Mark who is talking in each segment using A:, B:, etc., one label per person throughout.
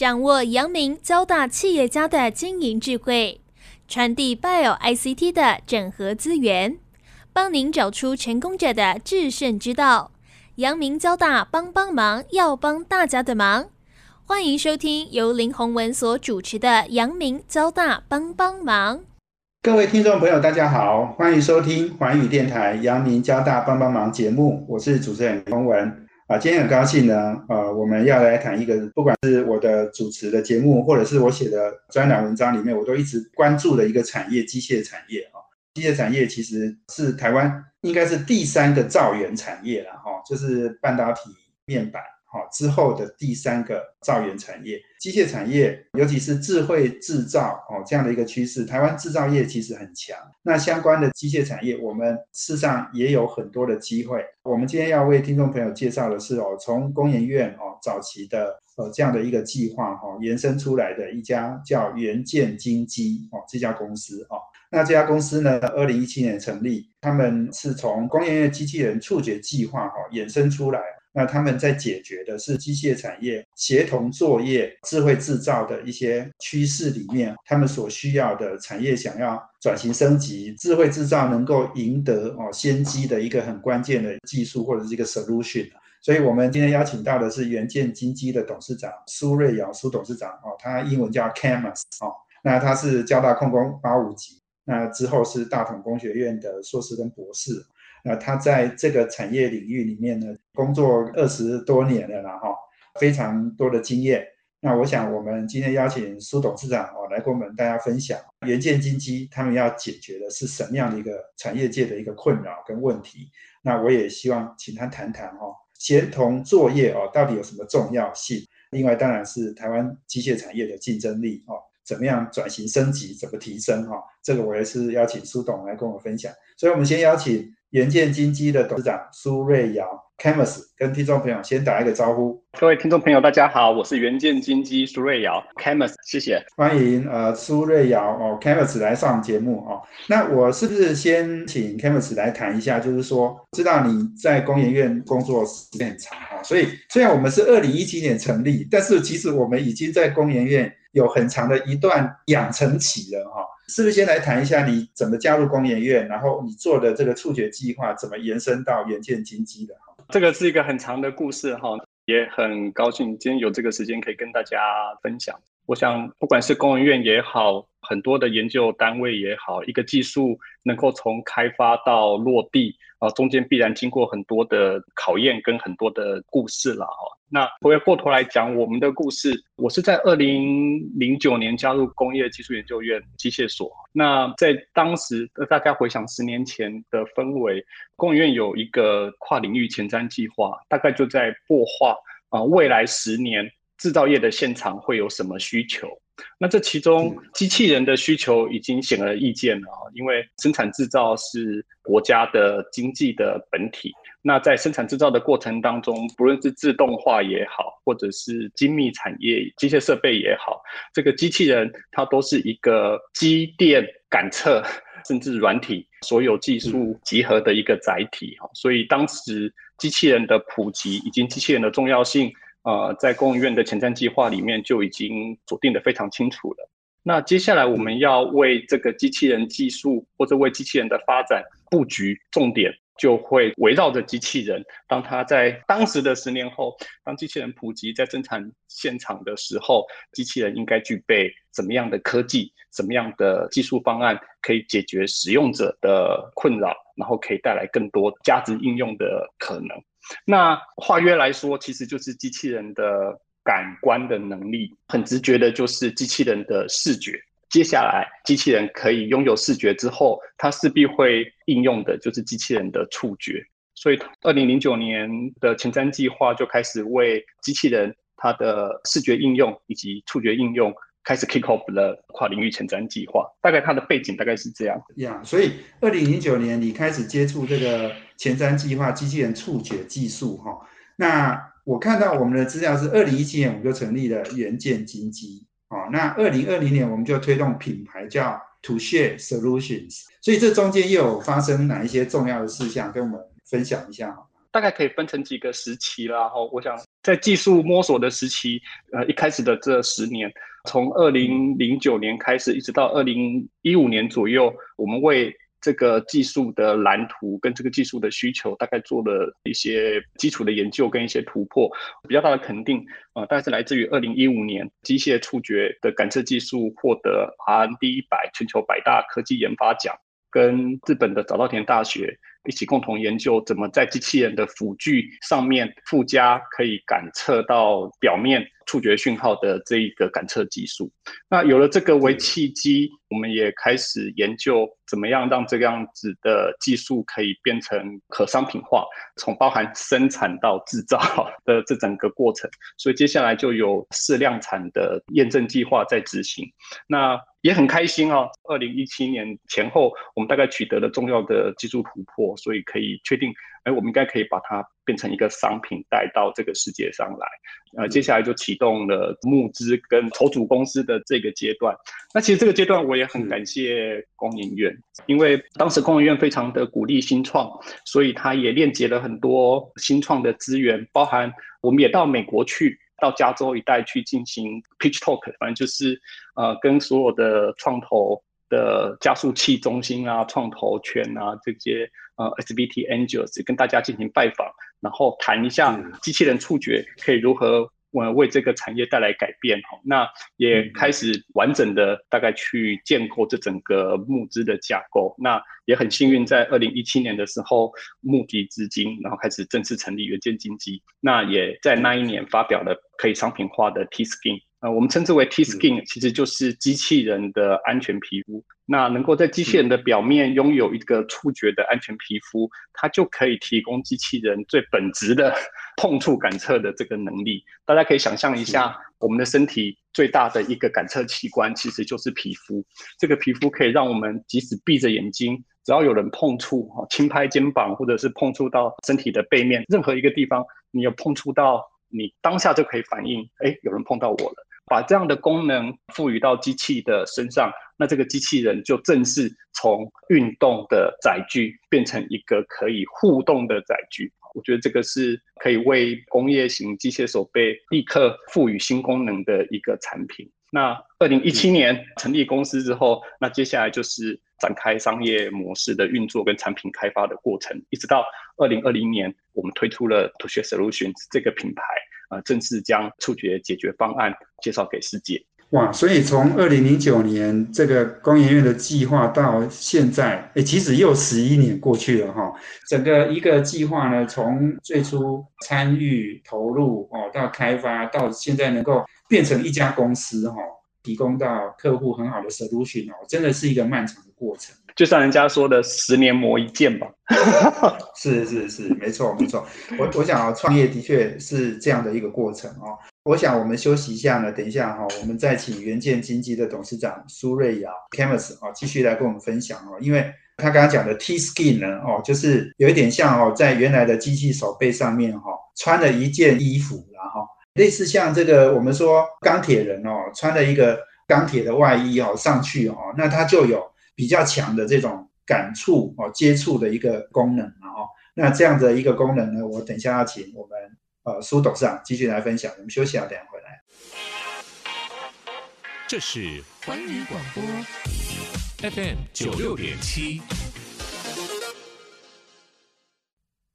A: 掌握阳明交大企业家的经营智慧，传递 Bio ICT 的整合资源，帮您找出成功者的制胜之道。阳明交大帮帮忙，要帮大家的忙。欢迎收听由林宏文所主持的阳明交大帮帮忙。
B: 各位听众朋友，大家好，欢迎收听环宇电台阳明交大帮帮忙节目，我是主持人洪文啊。今天很高兴呢，呃，我们要来谈一个，不管是我的主持的节目，或者是我写的专栏文章里面，我都一直关注的一个产业——机械产业啊。机械产业其实是台湾应该是第三个造园产业了哈，就是半导体面板。好，之后的第三个造园产业，机械产业，尤其是智慧制造哦这样的一个趋势，台湾制造业其实很强。那相关的机械产业，我们事实上也有很多的机会。我们今天要为听众朋友介绍的是哦，从工研院哦早期的呃这样的一个计划哈，延伸出来的一家叫元件金机哦这家公司哦。那这家公司呢，二零一七年成立，他们是从工研院机器人触觉计划哈衍生出来。那他们在解决的是机械产业协同作业、智慧制造的一些趋势里面，他们所需要的产业想要转型升级，智慧制造能够赢得哦先机的一个很关键的技术或者是一个 solution。所以，我们今天邀请到的是元件金基的董事长苏瑞瑶苏董事长哦，他英文叫 Camus 哦，那他是交大控工八五级，那之后是大同工学院的硕士跟博士。那他在这个产业领域里面呢，工作二十多年了啦，哈，非常多的经验。那我想，我们今天邀请苏董事长哦来跟我们大家分享元件金基他们要解决的是什么样的一个产业界的一个困扰跟问题。那我也希望请他谈谈哦，协同作业哦到底有什么重要性？另外，当然是台湾机械产业的竞争力哦，怎么样转型升级，怎么提升哈？这个我也是邀请苏董来跟我分享。所以我们先邀请。元件金基的董事长苏瑞瑶 Camus 跟听众朋友先打一个招呼。
C: 各位听众朋友，大家好，我是元件金基苏瑞瑶 Camus，谢谢，
B: 欢迎呃苏瑞瑶哦 Camus 来上节目哦。那我是不是先请 Camus 来谈一下？就是说，知道你在工研院工作时间很长所以虽然我们是二零一七年成立，但是其实我们已经在工研院有很长的一段养成期了哈。是不是先来谈一下你怎么加入工研院，然后你做的这个触觉计划怎么延伸到元件经济的？
C: 这个是一个很长的故事哈，也很高兴今天有这个时间可以跟大家分享。我想，不管是工研院也好，很多的研究单位也好，一个技术能够从开发到落地啊，中间必然经过很多的考验跟很多的故事了哦。那回过头来讲我们的故事，我是在二零零九年加入工业技术研究院机械所。那在当时，大家回想十年前的氛围，工研院有一个跨领域前瞻计划，大概就在擘画啊，未来十年。制造业的现场会有什么需求？那这其中机器人的需求已经显而易见了啊，因为生产制造是国家的经济的本体。那在生产制造的过程当中，不论是自动化也好，或者是精密产业机械设备也好，这个机器人它都是一个机电感测甚至软体所有技术集合的一个载体哈。所以当时机器人的普及以及机器人的重要性。呃，在工研院的前瞻计划里面就已经锁定的非常清楚了。那接下来我们要为这个机器人技术或者为机器人的发展布局，重点就会围绕着机器人。当它在当时的十年后，当机器人普及在生产现场的时候，机器人应该具备怎么样的科技、怎么样的技术方案，可以解决使用者的困扰，然后可以带来更多价值应用的可能。那化约来说，其实就是机器人的感官的能力，很直觉的，就是机器人的视觉。接下来，机器人可以拥有视觉之后，它势必会应用的就是机器人的触觉。所以，二零零九年的前瞻计划就开始为机器人它的视觉应用以及触觉应用。开始 kick off 了跨领域前瞻计划，大概它的背景大概是这样。
B: 呀，所以二零零九年你开始接触这个前瞻计划机器人触觉技术哈。那我看到我们的资料是二零一七年我们就成立了元件金基哦。那二零二零年我们就推动品牌叫 To Share Solutions。所以这中间又有发生哪一些重要的事项，跟我们分享一下好吗
C: 大概可以分成几个时期啦哦。我想在技术摸索的时期，呃，一开始的这十年，从二零零九年开始，一直到二零一五年左右，我们为这个技术的蓝图跟这个技术的需求，大概做了一些基础的研究跟一些突破。比较大的肯定，呃，大概是来自于二零一五年机械触觉的感测技术获得 R&D 一百全球百大科技研发奖，跟日本的早稻田大学。一起共同研究怎么在机器人的辅具上面附加可以感测到表面触觉讯号的这一个感测技术。那有了这个为契机，我们也开始研究怎么样让这个样子的技术可以变成可商品化，从包含生产到制造的这整个过程。所以接下来就有试量产的验证计划在执行。那也很开心哦，二零一七年前后，我们大概取得了重要的技术突破。所以可以确定，哎，我们应该可以把它变成一个商品带到这个世界上来。呃，接下来就启动了募资跟筹组公司的这个阶段。那其实这个阶段我也很感谢工研院，因为当时工研院非常的鼓励新创，所以他也链接了很多新创的资源，包含我们也到美国去，到加州一带去进行 pitch talk，反正就是呃跟所有的创投。的加速器中心啊，创投圈啊，这些呃 SBT Angels 跟大家进行拜访，然后谈一下机器人触觉可以如何呃为这个产业带来改变哈。那也开始完整的大概去建构这整个募资的架构。那也很幸运，在二零一七年的时候募集资金，然后开始正式成立元件金基。那也在那一年发表了可以商品化的 T Skin。呃，我们称之为 T-skin，其实就是机器人的安全皮肤。那能够在机器人的表面拥有一个触觉的安全皮肤，它就可以提供机器人最本质的 碰触感测的这个能力。大家可以想象一下，我们的身体最大的一个感测器官其实就是皮肤。这个皮肤可以让我们即使闭着眼睛，只要有人碰触，哈，轻拍肩膀或者是碰触到身体的背面任何一个地方，你有碰触到，你当下就可以反应，哎，有人碰到我了。把这样的功能赋予到机器的身上，那这个机器人就正式从运动的载具变成一个可以互动的载具。我觉得这个是可以为工业型机械手背立刻赋予新功能的一个产品。那二零一七年成立公司之后，那接下来就是展开商业模式的运作跟产品开发的过程，一直到二零二零年，我们推出了 To Share Solutions 这个品牌。啊，正式将触觉解决方案介绍给世界。
B: 哇，所以从二零零九年这个工研院的计划到现在，哎，其实又十一年过去了哈。整个一个计划呢，从最初参与投入哦，到开发，到现在能够变成一家公司哈，提供到客户很好的 solution 哦，真的是一个漫长的过程。
C: 就像人家说的“十年磨一剑”吧，
B: 是是是，没错没错。我我想啊，创业的确是这样的一个过程哦。我想我们休息一下呢，等一下哈，我们再请元件经济的董事长苏瑞瑶 （Camus） 啊，继续来跟我们分享哦。因为他刚刚讲的 T skin 呢，哦，就是有一点像哦，在原来的机器手背上面哈，穿了一件衣服，然后类似像这个我们说钢铁人哦，穿了一个钢铁的外衣哦上去哦，那他就有。比较强的这种感触哦，接触的一个功能啊，哦，那这样的一个功能呢，我等一下要请我们呃苏董事长继续来分享。我们休息啊，等下回来。
D: 这是环宇广播 FM 九六点七。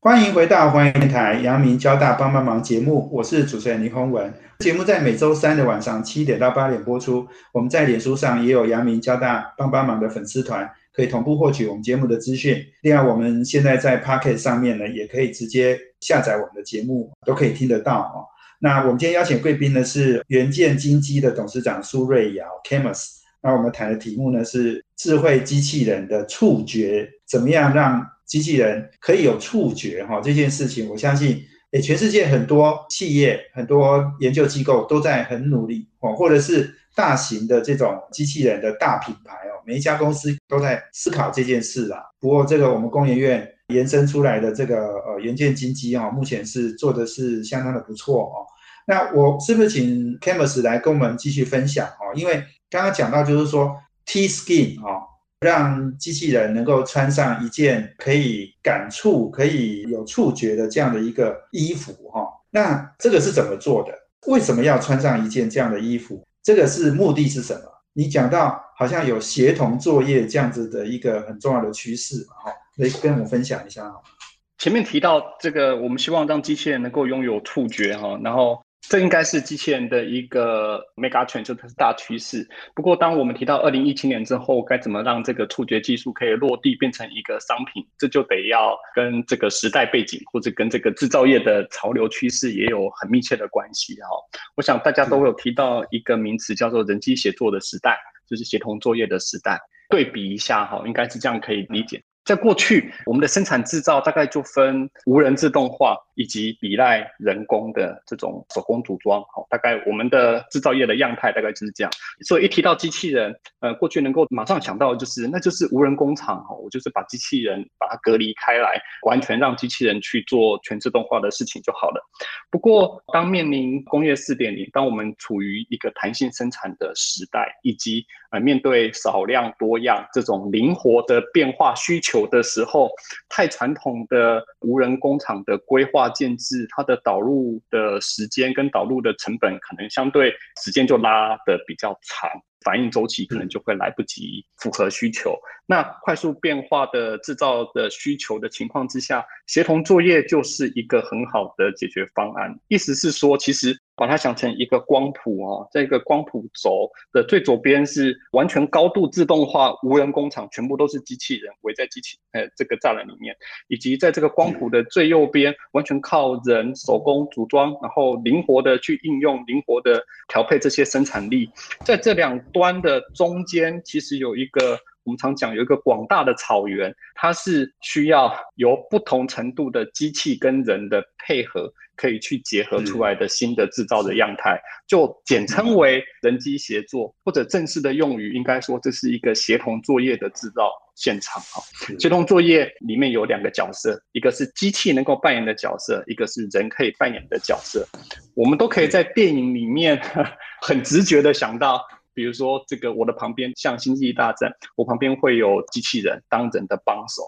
B: 欢迎回到环宇台阳明交大帮帮忙节目，我是主持人倪宏文。节目在每周三的晚上七点到八点播出。我们在脸书上也有阳明交大帮帮忙的粉丝团，可以同步获取我们节目的资讯。另外，我们现在在 Pocket 上面呢，也可以直接下载我们的节目，都可以听得到哦。那我们今天邀请贵宾呢是元件金基的董事长苏瑞瑶 Camus。那我们谈的题目呢是智慧机器人的触觉，怎么样让机器人可以有触觉哈，这件事情我相信，诶，全世界很多企业、很多研究机构都在很努力哦，或者是大型的这种机器人的大品牌哦，每一家公司都在思考这件事啊。不过这个我们工研院延伸出来的这个呃元件金基哈，目前是做的是相当的不错哦。那我是不是请 Camus 来跟我们继续分享哦？因为刚刚讲到就是说 T skin 哦。让机器人能够穿上一件可以感触、可以有触觉的这样的一个衣服，哈。那这个是怎么做的？为什么要穿上一件这样的衣服？这个是目的是什么？你讲到好像有协同作业这样子的一个很重要的趋势嘛，哈，可以跟我分享一下好吗？
C: 前面提到这个，我们希望让机器人能够拥有触觉，哈，然后。这应该是机器人的一个 mega trend，就是大趋势。不过，当我们提到二零一七年之后，该怎么让这个触觉技术可以落地变成一个商品，这就得要跟这个时代背景或者跟这个制造业的潮流趋势也有很密切的关系哈。我想大家都有提到一个名词，叫做人机协作的时代，就是协同作业的时代。对比一下哈，应该是这样可以理解。在过去，我们的生产制造大概就分无人自动化以及依赖人工的这种手工组装。好，大概我们的制造业的样态大概就是这样。所以一提到机器人，呃，过去能够马上想到就是，那就是无人工厂。哦，我就是把机器人把它隔离开来，完全让机器人去做全自动化的事情就好了。不过，当面临工业四点零，当我们处于一个弹性生产的时代，以及呃面对少量多样这种灵活的变化需求。的时候，太传统的无人工厂的规划建制，它的导入的时间跟导入的成本，可能相对时间就拉的比较长，反应周期可能就会来不及符合需求。那快速变化的制造的需求的情况之下，协同作业就是一个很好的解决方案。意思是说，其实。把它想成一个光谱哦，这个光谱轴的最左边是完全高度自动化无人工厂，全部都是机器人围在机器呃这个栅栏里面，以及在这个光谱的最右边，完全靠人手工组装，然后灵活的去应用，灵活的调配这些生产力，在这两端的中间，其实有一个。我们常讲有一个广大的草原，它是需要由不同程度的机器跟人的配合，可以去结合出来的新的制造的样态，就简称为人机协作，或者正式的用语应该说这是一个协同作业的制造现场。哈，协同作业里面有两个角色，一个是机器能够扮演的角色，一个是人可以扮演的角色。我们都可以在电影里面 很直觉的想到。比如说，这个我的旁边像《星际大战》，我旁边会有机器人当人的帮手，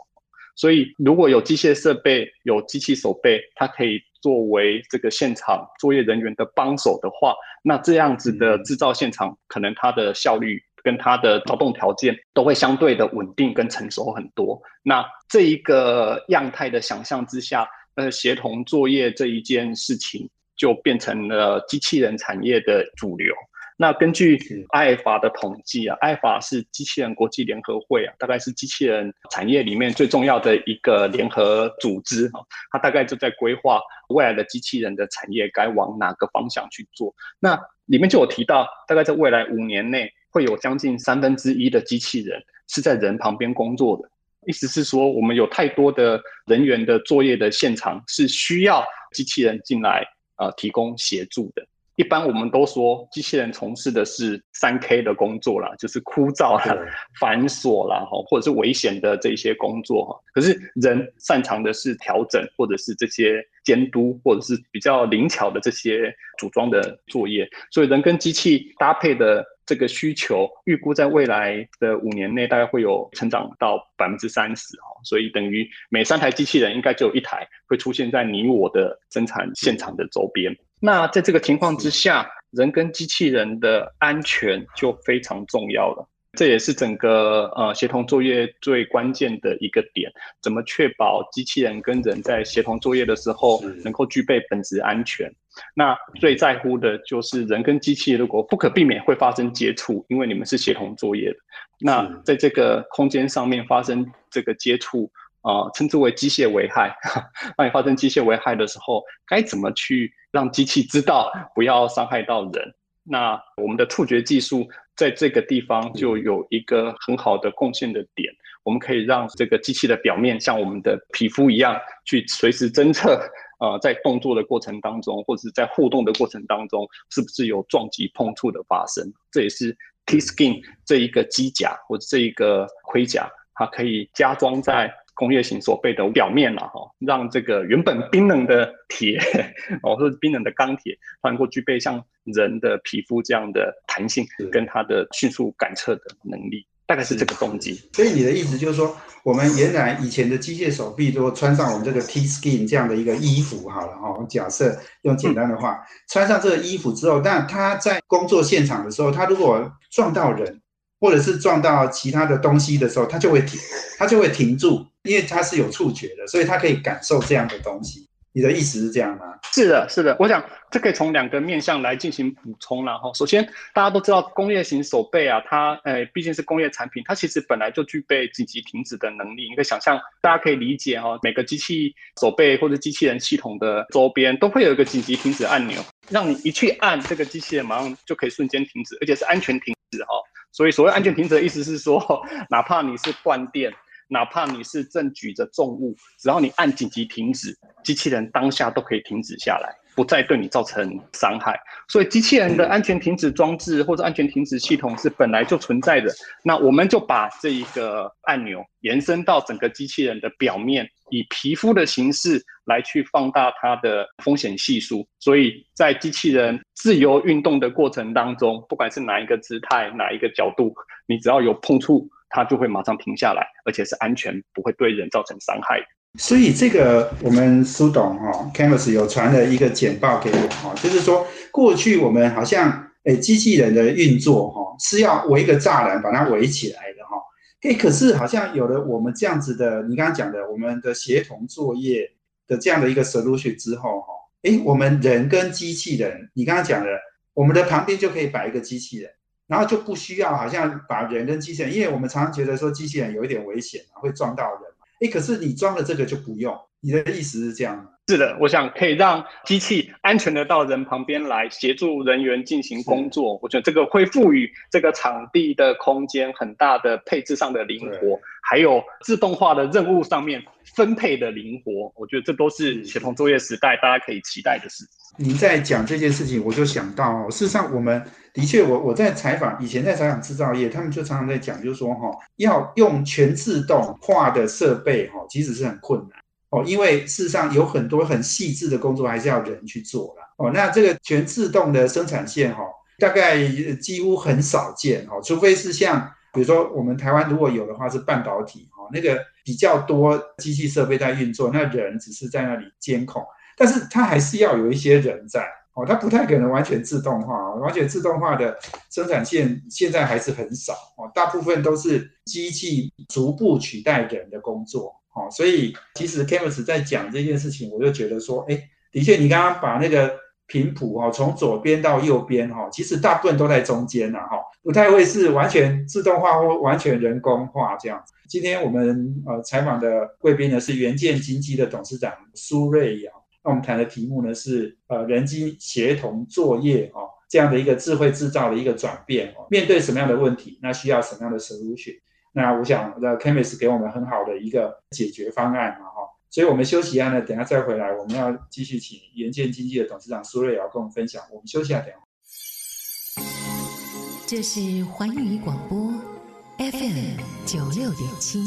C: 所以如果有机械设备、有机器手背，它可以作为这个现场作业人员的帮手的话，那这样子的制造现场，可能它的效率跟它的劳动条件都会相对的稳定跟成熟很多。那这一个样态的想象之下，呃，协同作业这一件事情就变成了机器人产业的主流。那根据爱法的统计啊，爱法是机器人国际联合会啊，大概是机器人产业里面最重要的一个联合组织啊，它大概就在规划未来的机器人的产业该往哪个方向去做。那里面就有提到，大概在未来五年内会有将近三分之一的机器人是在人旁边工作的，意思是说我们有太多的人员的作业的现场是需要机器人进来呃提供协助的。一般我们都说机器人从事的是三 K 的工作啦，就是枯燥啦、繁琐啦，哈，或者是危险的这些工作哈。可是人擅长的是调整，或者是这些监督，或者是比较灵巧的这些组装的作业。所以人跟机器搭配的这个需求，预估在未来的五年内大概会有成长到百分之三十哈。所以等于每三台机器人应该就有一台会出现在你我的生产现场的周边。那在这个情况之下，人跟机器人的安全就非常重要了。这也是整个呃协同作业最关键的一个点。怎么确保机器人跟人在协同作业的时候能够具备本质安全？那最在乎的就是人跟机器如果不可避免会发生接触，因为你们是协同作业的。那在这个空间上面发生这个接触。啊，称之为机械危害。当你发生机械危害的时候，该怎么去让机器知道不要伤害到人？那我们的触觉技术在这个地方就有一个很好的贡献的点。我们可以让这个机器的表面像我们的皮肤一样，去随时侦测，呃，在动作的过程当中，或者是在互动的过程当中，是不是有撞击碰触的发生？这也是 T Skin 这一个机甲或者这一个盔甲，它可以加装在。工业型所背的表面了哈，让这个原本冰冷的铁 哦，或者冰冷的钢铁，它能够具备像人的皮肤这样的弹性，跟它的迅速感测的能力。大概是这个动机。
B: 所以你的意思就是说，我们原来以前的机械手臂都穿上我们这个 T skin 这样的一个衣服好了哈。假设用简单的话，穿上这个衣服之后，那他在工作现场的时候，他如果撞到人，或者是撞到其他的东西的时候，他就会停，他就会停住，因为他是有触觉的，所以他可以感受这样的东西。你的意思是这样吗？
C: 是的，是的。我想这可以从两个面向来进行补充了哈。首先，大家都知道工业型手背啊，它呃毕竟是工业产品，它其实本来就具备紧急停止的能力。你可以想象，大家可以理解哈，每个机器手背或者机器人系统的周边都会有一个紧急停止按钮，让你一去按这个机器人，马上就可以瞬间停止，而且是安全停止哈。所以所谓安全停止的意思是说，哪怕你是断电。哪怕你是正举着重物，只要你按紧急停止，机器人当下都可以停止下来，不再对你造成伤害。所以，机器人的安全停止装置或者安全停止系统是本来就存在的。那我们就把这一个按钮延伸到整个机器人的表面，以皮肤的形式来去放大它的风险系数。所以在机器人自由运动的过程当中，不管是哪一个姿态、哪一个角度，你只要有碰触。它就会马上停下来，而且是安全，不会对人造成伤害。
B: 所以这个我们苏董哈，Canvas 有传了一个简报给我哈，就是说过去我们好像诶机器人的运作哈是要围一个栅栏把它围起来的哈，诶可是好像有了我们这样子的，你刚刚讲的我们的协同作业的这样的一个 solution 之后哈，诶我们人跟机器人，你刚刚讲的，我们的旁边就可以摆一个机器人。然后就不需要好像把人跟机器人，因为我们常常觉得说机器人有一点危险啊，会撞到人嘛。哎，可是你装了这个就不用，你的意思是这样？
C: 是的，我想可以让机器安全的到人旁边来协助人员进行工作。我觉得这个会赋予这个场地的空间很大的配置上的灵活，还有自动化的任务上面分配的灵活。我觉得这都是协同作业时代大家可以期待的事。
B: 您在讲这件事情，我就想到，事实上我们。的确，我我在采访以前在采访制造业，他们就常常在讲，就是说哈，要用全自动化的设备哈，其实是很困难哦，因为事实上有很多很细致的工作还是要人去做的哦。那这个全自动的生产线哈，大概几乎很少见哈，除非是像比如说我们台湾如果有的话是半导体哈，那个比较多机器设备在运作，那人只是在那里监控，但是它还是要有一些人在。哦，它不太可能完全自动化，完全自动化的生产线现在还是很少哦，大部分都是机器逐步取代人的工作哦，所以其实 Canvas 在讲这件事情，我就觉得说，哎，的确，你刚刚把那个频谱哈，从左边到右边哈，其实大部分都在中间呐哈，不太会是完全自动化或完全人工化这样。今天我们呃采访的贵宾呢是元件经济的董事长苏瑞阳。那我们谈的题目呢是呃人机协同作业哦这样的一个智慧制造的一个转变哦，面对什么样的问题，那需要什么样的 solution？那我想那 Canvas 给我们很好的一个解决方案嘛哈，所以我们休息一下呢，等下再回来，我们要继续请元建经济的董事长苏瑞瑶跟我们分享。我们休息一下，等下。
E: 这是环宇广播 FM 九六点七。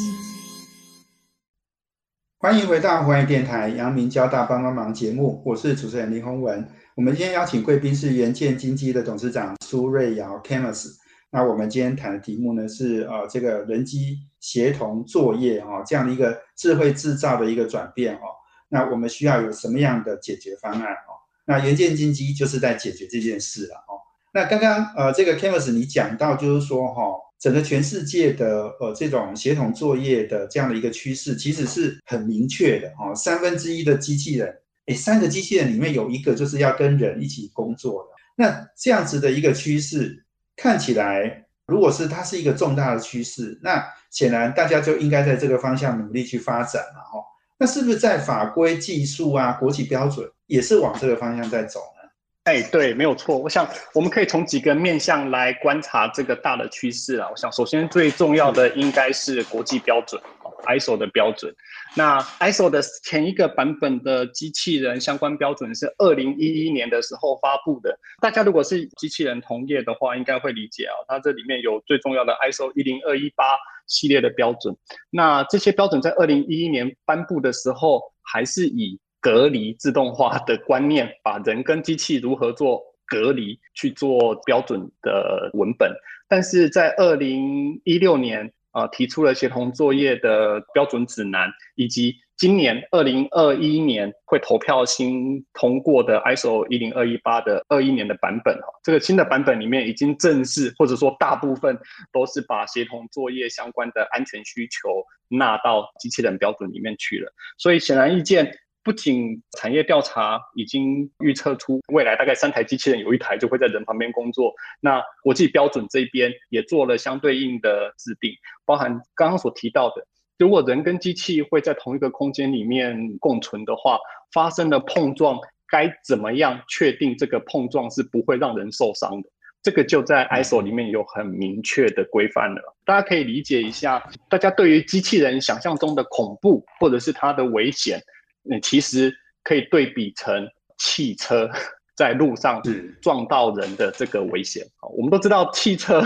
B: 欢迎回到华语电台阳明交大帮帮忙节目，我是主持人林宏文。我们今天邀请贵宾是元件经济的董事长苏瑞瑶 （Camus）。那我们今天谈的题目呢是呃这个人机协同作业哈这样的一个智慧制造的一个转变哦。那我们需要有什么样的解决方案哦？那元件经济就是在解决这件事了哦。那刚刚呃这个 Canvas 你讲到就是说哈。整个全世界的呃这种协同作业的这样的一个趋势，其实是很明确的哦。三分之一的机器人，诶，三个机器人里面有一个就是要跟人一起工作的。那这样子的一个趋势，看起来如果是它是一个重大的趋势，那显然大家就应该在这个方向努力去发展了哈。那是不是在法规、技术啊、国际标准也是往这个方向在走呢？
C: 哎，对，没有错。我想我们可以从几个面向来观察这个大的趋势啊。我想，首先最重要的应该是国际标准，ISO 的标准。那 ISO 的前一个版本的机器人相关标准是二零一一年的时候发布的。大家如果是机器人同业的话，应该会理解啊。它这里面有最重要的 ISO 一零二一八系列的标准。那这些标准在二零一一年颁布的时候，还是以隔离自动化的观念，把人跟机器如何做隔离去做标准的文本。但是在二零一六年，呃，提出了协同作业的标准指南，以及今年二零二一年会投票新通过的 ISO 一零二一八的二一年的版本哈，这个新的版本里面已经正式或者说大部分都是把协同作业相关的安全需求纳到机器人标准里面去了，所以显然意见。不仅产业调查已经预测出未来大概三台机器人有一台就会在人旁边工作，那国际标准这边也做了相对应的制定，包含刚刚所提到的，如果人跟机器会在同一个空间里面共存的话，发生了碰撞，该怎么样确定这个碰撞是不会让人受伤的？这个就在 ISO 里面有很明确的规范了。大家可以理解一下，大家对于机器人想象中的恐怖或者是它的危险。那其实可以对比成汽车在路上撞到人的这个危险。啊，我们都知道汽车，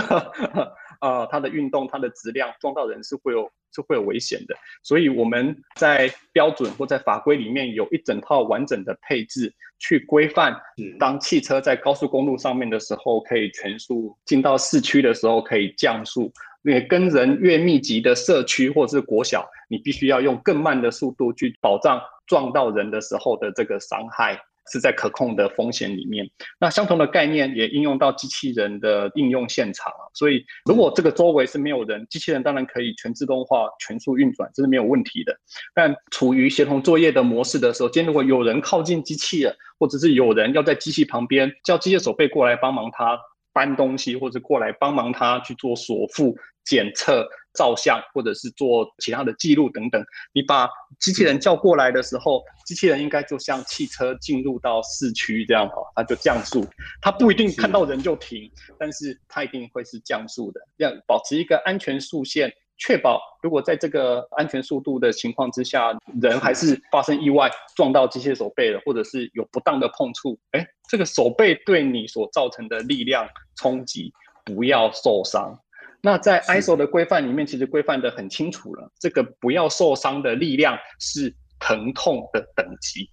C: 呃，它的运动、它的质量撞到人是会有是会有危险的，所以我们在标准或在法规里面有一整套完整的配置去规范，当汽车在高速公路上面的时候可以全速进到市区的时候可以降速。也跟人越密集的社区或者是国小，你必须要用更慢的速度去保障撞到人的时候的这个伤害是在可控的风险里面。那相同的概念也应用到机器人的应用现场。所以如果这个周围是没有人，机器人当然可以全自动化、全速运转，这是没有问题的。但处于协同作业的模式的时候，今天如果有人靠近机器人，或者是有人要在机器旁边叫机械手背过来帮忙他。搬东西，或者过来帮忙他去做锁付、检测、照相，或者是做其他的记录等等。你把机器人叫过来的时候，机器人应该就像汽车进入到市区这样哈，它就降速。它不一定看到人就停，但是它一定会是降速的，要保持一个安全速线。确保如果在这个安全速度的情况之下，人还是发生意外撞到机械手背了，或者是有不当的碰触，哎，这个手背对你所造成的力量冲击不要受伤。那在 ISO 的规范里面，其实规范的很清楚了，这个不要受伤的力量是疼痛的等级。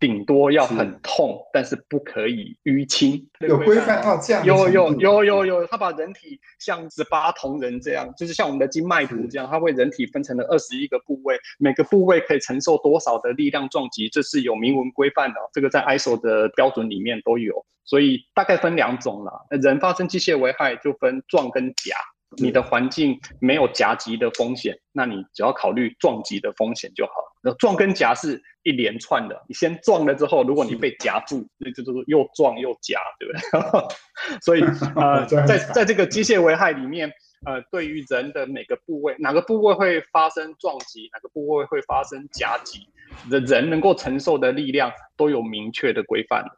C: 顶多要很痛，但是不可以淤青。
B: 有规范到这样？
C: 有有有有有，他把人体像十八铜人这样，就是像我们的经脉图这样，他会人体分成了二十一个部位，每个部位可以承受多少的力量撞击，这是有明文规范的。这个在 ISO 的标准里面都有，所以大概分两种了。人发生机械危害就分撞跟夹。你的环境没有夹击的风险，那你只要考虑撞击的风险就好。那撞跟夹是一连串的，你先撞了之后，如果你被夹住，那就就是又撞又夹，对不对？所以 呃，在在这个机械危害里面，呃，对于人的每个部位，哪个部位会发生撞击，哪个部位会发生夹击，人人能够承受的力量都有明确的规范的。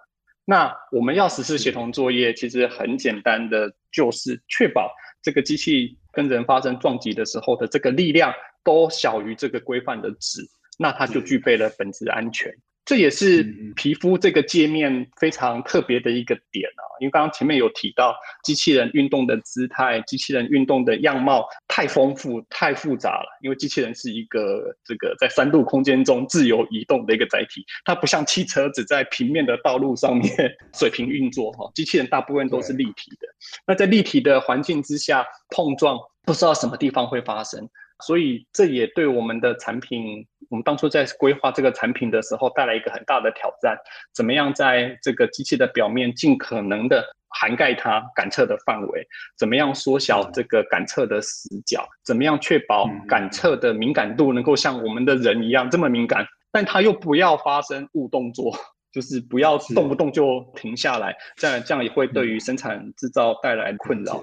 C: 那我们要实施协同作业，其实很简单的，就是确保。这个机器跟人发生撞击的时候的这个力量都小于这个规范的值，那它就具备了本质安全。这也是皮肤这个界面非常特别的一个点啊，因为刚刚前面有提到机器人运动的姿态、机器人运动的样貌太丰富、太复杂了。因为机器人是一个这个在三度空间中自由移动的一个载体，它不像汽车只在平面的道路上面水平运作哈。机器人大部分都是立体的，那在立体的环境之下碰撞，不知道什么地方会发生。所以这也对我们的产品，我们当初在规划这个产品的时候带来一个很大的挑战：怎么样在这个机器的表面尽可能的涵盖它感测的范围？怎么样缩小这个感测的死角？怎么样确保感测的敏感度能够像我们的人一样这么敏感？但它又不要发生误动作。就是不要动不动就停下来，这样这样也会对于生产制造带来困扰。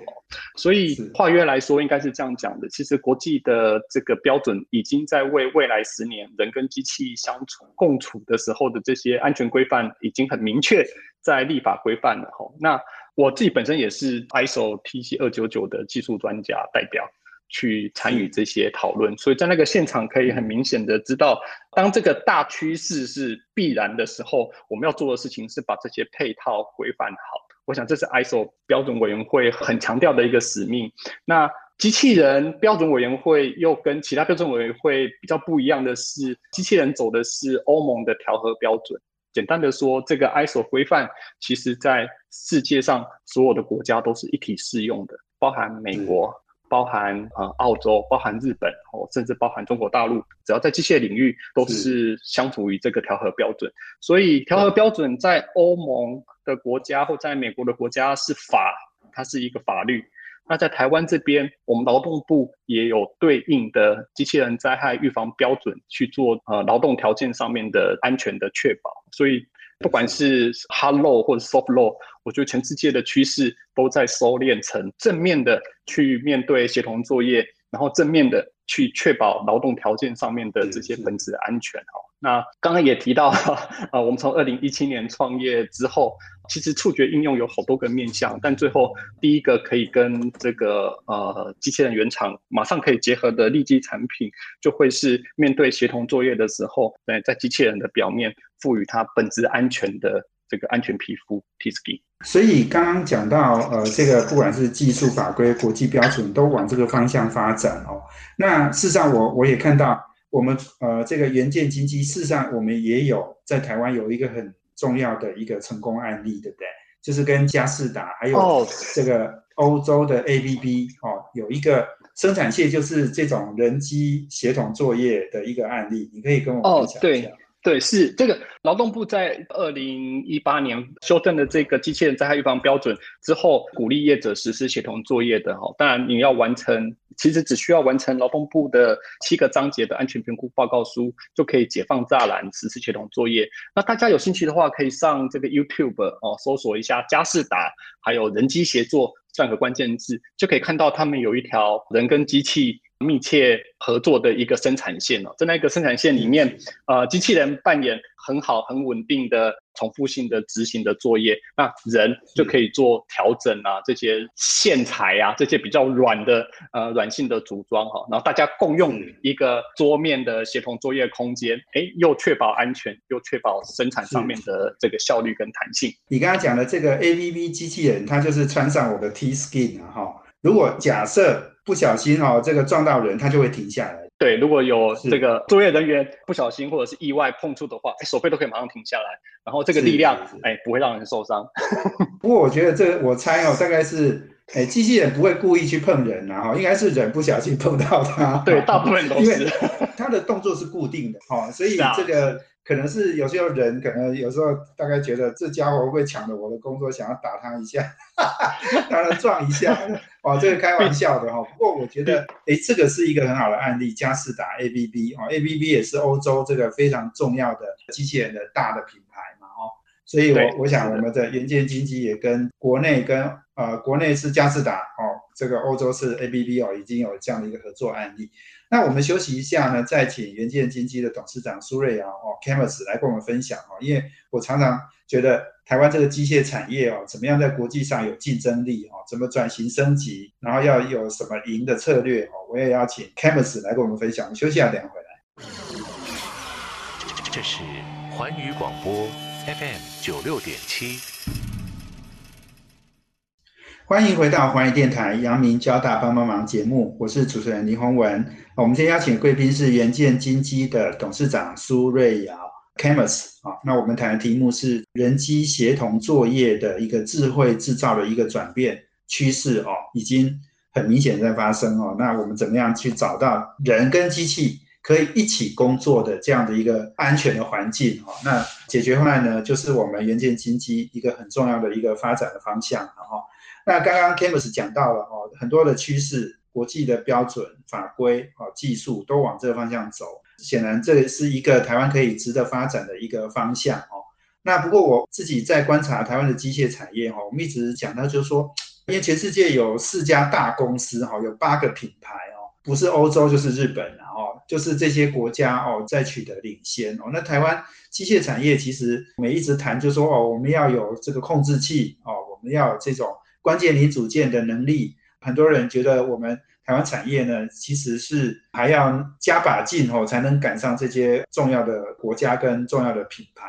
C: 所以跨约来说，应该是这样讲的。其实国际的这个标准已经在为未来十年人跟机器相处共处的时候的这些安全规范，已经很明确在立法规范了。哈，那我自己本身也是 ISO TC 二九九的技术专家代表。去参与这些讨论，所以在那个现场可以很明显的知道，当这个大趋势是必然的时候，我们要做的事情是把这些配套规范好。我想这是 ISO 标准委员会很强调的一个使命。那机器人标准委员会又跟其他标准委员会比较不一样的是，机器人走的是欧盟的调和标准。简单的说，这个 ISO 规范其实在世界上所有的国家都是一体适用的，包含美国。包含呃澳洲，包含日本，哦，甚至包含中国大陆，只要在机械领域都是相符于这个调和标准。所以调和标准在欧盟的国家或在美国的国家是法，它是一个法律。那在台湾这边，我们劳动部也有对应的机器人灾害预防标准去做呃劳动条件上面的安全的确保。所以不管是 hard law 或者 soft law。我觉得全世界的趋势都在收敛成正面的去面对协同作业，然后正面的去确保劳动条件上面的这些本质安全哦。那刚刚也提到，呃，我们从二零一七年创业之后，其实触觉应用有好多个面向，但最后第一个可以跟这个呃机器人原厂马上可以结合的立即产品，就会是面对协同作业的时候，在在机器人的表面赋予它本质安全的这个安全皮肤 T skin。
B: 所以刚刚讲到，呃，这个不管是技术法规、国际标准，都往这个方向发展哦。那事实上，我我也看到，我们呃这个元件经济，事实上我们也有在台湾有一个很重要的一个成功案例，对不对？就是跟佳士达还有这个欧洲的 ABB 哦，有一个生产线，就是这种人机协同作业的一个案例，你可以跟我分享一下。
C: 对，对是这个劳动部在二零一八年修正的这个机器人灾害预防标准之后，鼓励业者实施协同作业的哈。当然，你要完成，其实只需要完成劳动部的七个章节的安全评估报告书，就可以解放栅栏实施协同作业。那大家有兴趣的话，可以上这个 YouTube 哦，搜索一下佳士达，还有人机协作这样的关键字，就可以看到他们有一条人跟机器。密切合作的一个生产线哦，在那个生产线里面，呃，机器人扮演很好、很稳定的重复性的执行的作业，那人就可以做调整啊，这些线材啊，这些比较软的呃软性的组装哈，然后大家共用一个桌面的协同作业空间，哎，又确保安全，又确保生产上面的这个效率跟弹性。
B: 你刚刚讲的这个 A V V 机器人，它就是穿上我的 T skin 啊哈，如果假设。不小心哦，这个撞到人，他就会停下来。
C: 对，如果有这个作业人员不小心或者是意外碰触的话，哎，手背都可以马上停下来，然后这个力量，哎，不会让人受伤。
B: 不过我觉得这，我猜哦，大概是，哎，机器人不会故意去碰人，然后应该是人不小心碰到它。
C: 对，大部分都是。
B: 它的动作是固定的，哈，所以这个。可能是有时候人可能有时候大概觉得这家伙会抢了我的工作，想要打他一下，让他撞一下，哇，这个开玩笑的哈。不过我觉得，哎，这个是一个很好的案例，嘉士达 ABB 哦，ABB 也是欧洲这个非常重要的机器人的大的品牌所以我我想我们的元件经济也跟国内跟呃国内是佳士达哦，这个欧洲是 ABB 哦，已经有这样的一个合作案例。那我们休息一下呢，再请元件经济的董事长苏瑞瑶哦 c a m u s 来跟我们分享哦，因为我常常觉得台湾这个机械产业哦，怎么样在国际上有竞争力哦，怎么转型升级，然后要有什么赢的策略哦，我也要请 c a m u s 来跟我们分享。休息下，等下回来。
D: 这是环宇广播 FM 九六点七。
B: 欢迎回到环宇电台阳明交大帮帮忙节目，我是主持人林宏文。我们今天邀请贵宾是元件金基的董事长苏瑞瑶 （Camus） 啊。那我们谈的题目是人机协同作业的一个智慧制造的一个转变趋势哦，已经很明显在发生哦。那我们怎么样去找到人跟机器可以一起工作的这样的一个安全的环境哦？那解决方案呢，就是我们元件经济一个很重要的一个发展的方向，然后。那刚刚 Camus 讲到了哦，很多的趋势、国际的标准、法规、哦技术都往这个方向走。显然，这是一个台湾可以值得发展的一个方向哦。那不过我自己在观察台湾的机械产业哈，我们一直讲到就是说，因为全世界有四家大公司哈，有八个品牌哦，不是欧洲就是日本哦，就是这些国家哦在取得领先哦。那台湾机械产业其实我们一直谈，就说哦，我们要有这个控制器哦，我们要有这种。关键零组件的能力，很多人觉得我们台湾产业呢，其实是还要加把劲哦，才能赶上这些重要的国家跟重要的品牌。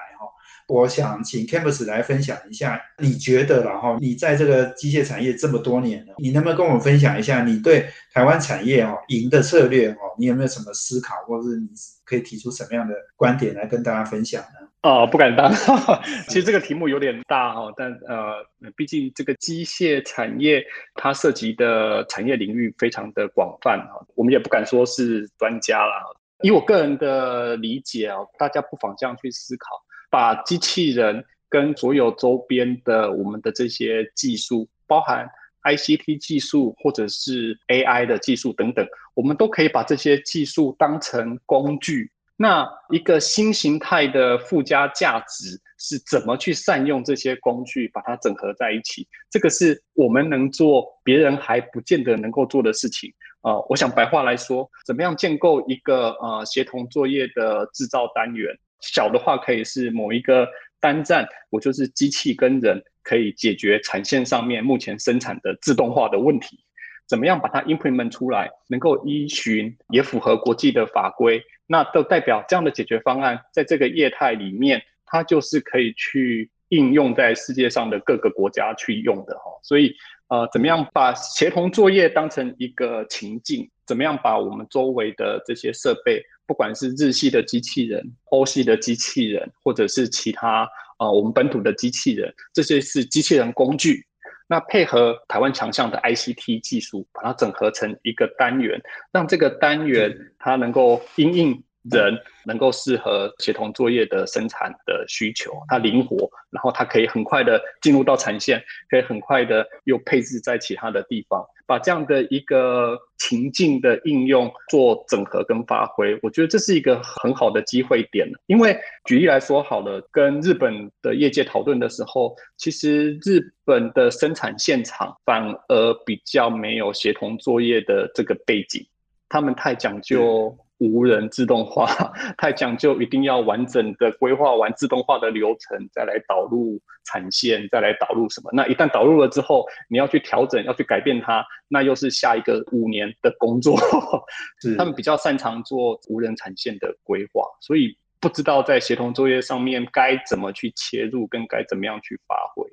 B: 我想请 Campus 来分享一下，你觉得然后？你在这个机械产业这么多年了，你能不能跟我们分享一下你对台湾产业哦赢的策略哦？你有没有什么思考，或者是你可以提出什么样的观点来跟大家分享呢？
C: 哦，不敢当。其实这个题目有点大哈，但呃，毕竟这个机械产业它涉及的产业领域非常的广泛哈，我们也不敢说是专家了。以我个人的理解啊，大家不妨这样去思考：把机器人跟所有周边的我们的这些技术，包含 ICT 技术或者是 AI 的技术等等，我们都可以把这些技术当成工具。那一个新形态的附加价值是怎么去善用这些工具，把它整合在一起？这个是我们能做，别人还不见得能够做的事情啊！我想白话来说，怎么样建构一个呃协同作业的制造单元？小的话可以是某一个单站，我就是机器跟人可以解决产线上面目前生产的自动化的问题。怎么样把它 implement 出来，能够依循也符合国际的法规？那都代表这样的解决方案，在这个业态里面，它就是可以去应用在世界上的各个国家去用的哈。所以，呃，怎么样把协同作业当成一个情境？怎么样把我们周围的这些设备，不管是日系的机器人、欧系的机器人，或者是其他啊我们本土的机器人，这些是机器人工具，那配合台湾强项的 ICT 技术，把它整合成一个单元，让这个单元它能够因应。人能够适合协同作业的生产的需求，它灵活，然后它可以很快的进入到产线，可以很快的又配置在其他的地方，把这样的一个情境的应用做整合跟发挥，我觉得这是一个很好的机会点。因为举例来说好了，跟日本的业界讨论的时候，其实日本的生产现场反而比较没有协同作业的这个背景，他们太讲究。无人自动化 太讲究，一定要完整的规划完自动化的流程，再来导入产线，再来导入什么？那一旦导入了之后，你要去调整，要去改变它，那又是下一个五年的工作。他们比较擅长做无人产线的规划，所以不知道在协同作业上面该怎么去切入，跟该怎么样去发挥。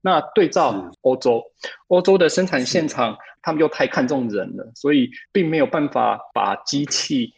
C: 那对照欧洲，欧洲的生产现场，他们又太看重人了，所以并没有办法把机器。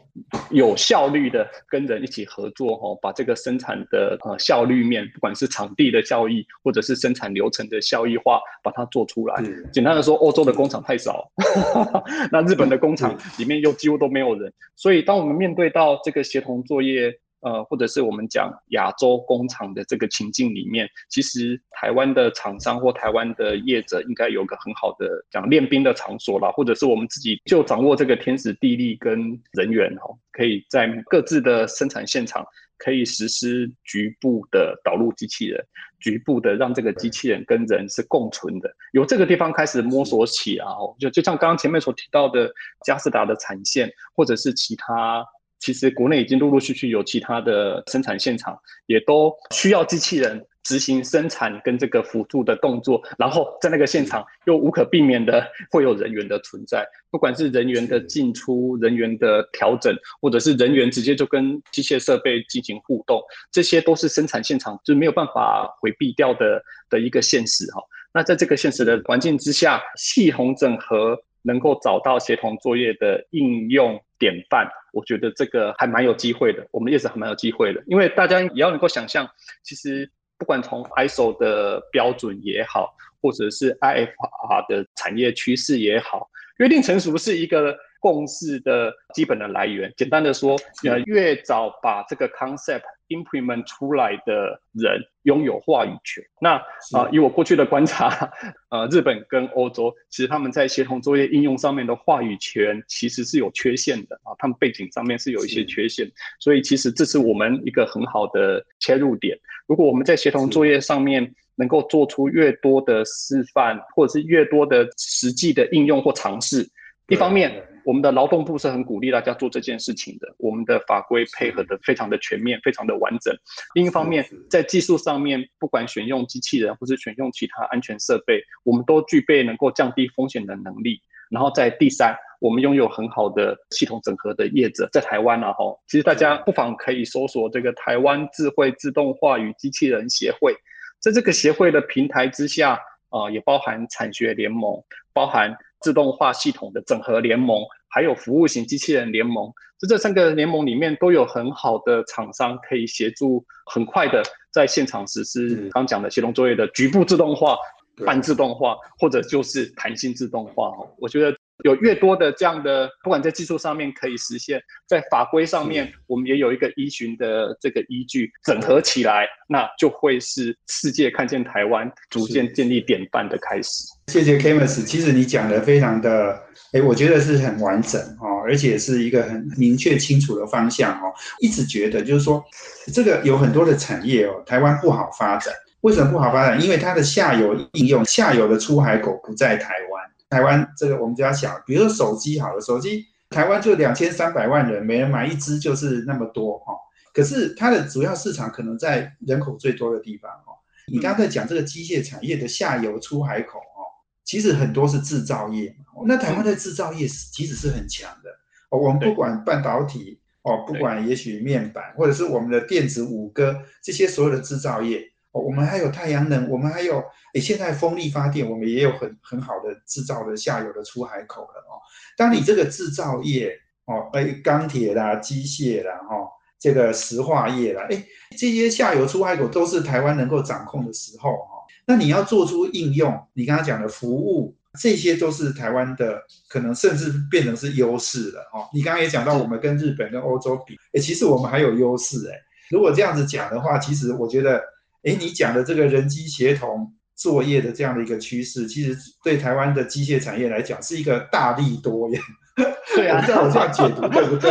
C: 有效率的跟人一起合作，哈，把这个生产的呃效率面，不管是场地的效益，或者是生产流程的效益化，把它做出来。简单的说，欧洲的工厂太少，那日本的工厂里面又几乎都没有人，所以当我们面对到这个协同作业。呃，或者是我们讲亚洲工厂的这个情境里面，其实台湾的厂商或台湾的业者应该有个很好的讲练兵的场所啦，或者是我们自己就掌握这个天时地利跟人员哈，可以在各自的生产现场可以实施局部的导入机器人，局部的让这个机器人跟人是共存的，由这个地方开始摸索起啊，就就像刚刚前面所提到的嘉士达的产线，或者是其他。其实国内已经陆陆续续有其他的生产现场，也都需要机器人执行生产跟这个辅助的动作，然后在那个现场又无可避免的会有人员的存在，不管是人员的进出、人员的调整，或者是人员直接就跟机械设备进行互动，这些都是生产现场就没有办法回避掉的的一个现实哈。那在这个现实的环境之下，系统整合能够找到协同作业的应用。典范，我觉得这个还蛮有机会的，我们也是还蛮有机会的，因为大家也要能够想象，其实不管从 ISO 的标准也好，或者是 IFR 的产业趋势也好，约定成熟是一个。共识的基本的来源，简单的说，呃，越早把这个 concept implement 出来的人拥有话语权。那啊，以我过去的观察，呃，日本跟欧洲其实他们在协同作业应用上面的话语权其实是有缺陷的啊，他们背景上面是有一些缺陷，所以其实这是我们一个很好的切入点。如果我们在协同作业上面能够做出越多的示范，或者是越多的实际的应用或尝试，一方面。我们的劳动部是很鼓励大家做这件事情的，我们的法规配合的非常的全面，非常的完整。另一方面，在技术上面，不管选用机器人或是选用其他安全设备，我们都具备能够降低风险的能力。然后在第三，我们拥有很好的系统整合的业者，在台湾啊，哈，其实大家不妨可以搜索这个台湾智慧自动化与机器人协会，在这个协会的平台之下，啊，也包含产学联盟，包含。自动化系统的整合联盟，还有服务型机器人联盟。就这三个联盟里面都有很好的厂商可以协助，很快的在现场实施刚讲的协同作业的局部自动化、半自动化，或者就是弹性自动化。哦，我觉得。有越多的这样的，不管在技术上面可以实现，在法规上面，我们也有一个依循的这个依据，整合起来，那就会是世界看见台湾逐渐建立典范的开始。
B: 谢谢 Camus，其实你讲的非常的，哎，我觉得是很完整哦，而且是一个很明确清楚的方向哦。一直觉得就是说，这个有很多的产业哦，台湾不好发展，为什么不好发展？因为它的下游应用、下游的出海口不在台湾。台湾这个我们就要想，比如说手机好了，手机台湾就两千三百万人，每人买一支就是那么多哈。可是它的主要市场可能在人口最多的地方哦。你刚才讲这个机械产业的下游出海口哦，其实很多是制造业嘛。那台湾的制造业其实是很强的哦。我们不管半导体哦，不管也许面板，或者是我们的电子五哥这些所有的制造业。我们还有太阳能，我们还有诶，现在风力发电，我们也有很很好的制造的下游的出海口了哦。当你这个制造业哦，诶，钢铁啦、机械啦，哈，这个石化业啦，诶，这些下游出海口都是台湾能够掌控的时候哈，那你要做出应用，你刚刚讲的服务，这些都是台湾的可能甚至变成是优势了哈。你刚刚也讲到，我们跟日本跟欧洲比，诶，其实我们还有优势诶。如果这样子讲的话，其实我觉得。哎，你讲的这个人机协同作业的这样的一个趋势，其实对台湾的机械产业来讲是一个大利多耶。
C: 对啊，
B: 这 样我这样解读对不对？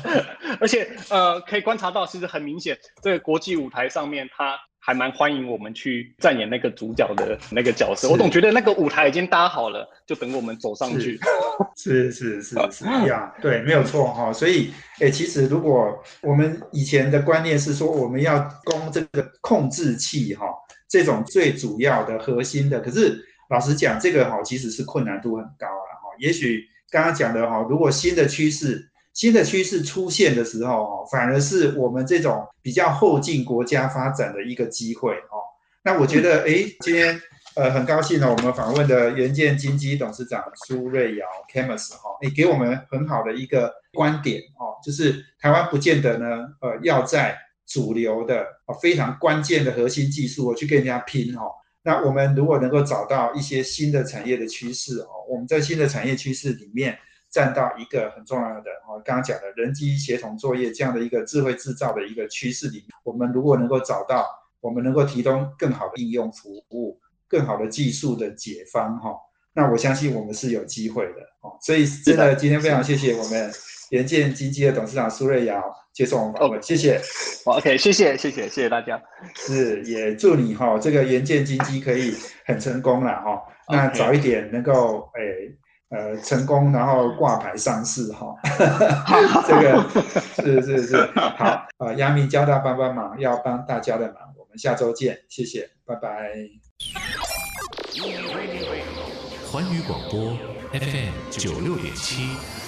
C: 而且呃，可以观察到，其实很明显，这个国际舞台上面，它还蛮欢迎我们去扮演那个主角的那个角色。我总觉得那个舞台已经搭好了，就等我们走上去。
B: 是是是是呀，对，没有错哈。所以，哎，其实如果我们以前的观念是说，我们要攻这个控制器哈，这种最主要的核心的，可是老实讲，这个哈其实是困难度很高了哈。也许。刚刚讲的哈，如果新的趋势、新的趋势出现的时候哦，反而是我们这种比较后进国家发展的一个机会哦。那我觉得，哎，今天呃很高兴呢，我们访问的元建金基董事长苏瑞瑶 Camus 哈，你给我们很好的一个观点哦，就是台湾不见得呢，呃，要在主流的非常关键的核心技术去跟人家拼哦。那我们如果能够找到一些新的产业的趋势哦，我们在新的产业趋势里面占到一个很重要的哦，刚刚讲的人机协同作业这样的一个智慧制造的一个趋势里面，我们如果能够找到，我们能够提供更好的应用服务，更好的技术的解方哈，那我相信我们是有机会的哦。所以真的今天非常谢谢我们联建经济的董事长苏瑞瑶。接受我们访问，谢谢。
C: OK，谢谢，谢谢，谢谢大家。
B: 是，也祝你哈，这个元件金机可以很成功了哈。那早一点能够诶呃成功，然后挂牌上市哈。这个是是是，好啊，阳明交大帮帮忙，要帮大家的忙，我们下周见，谢谢，拜拜。
D: 环宇广播 FM 九六点七。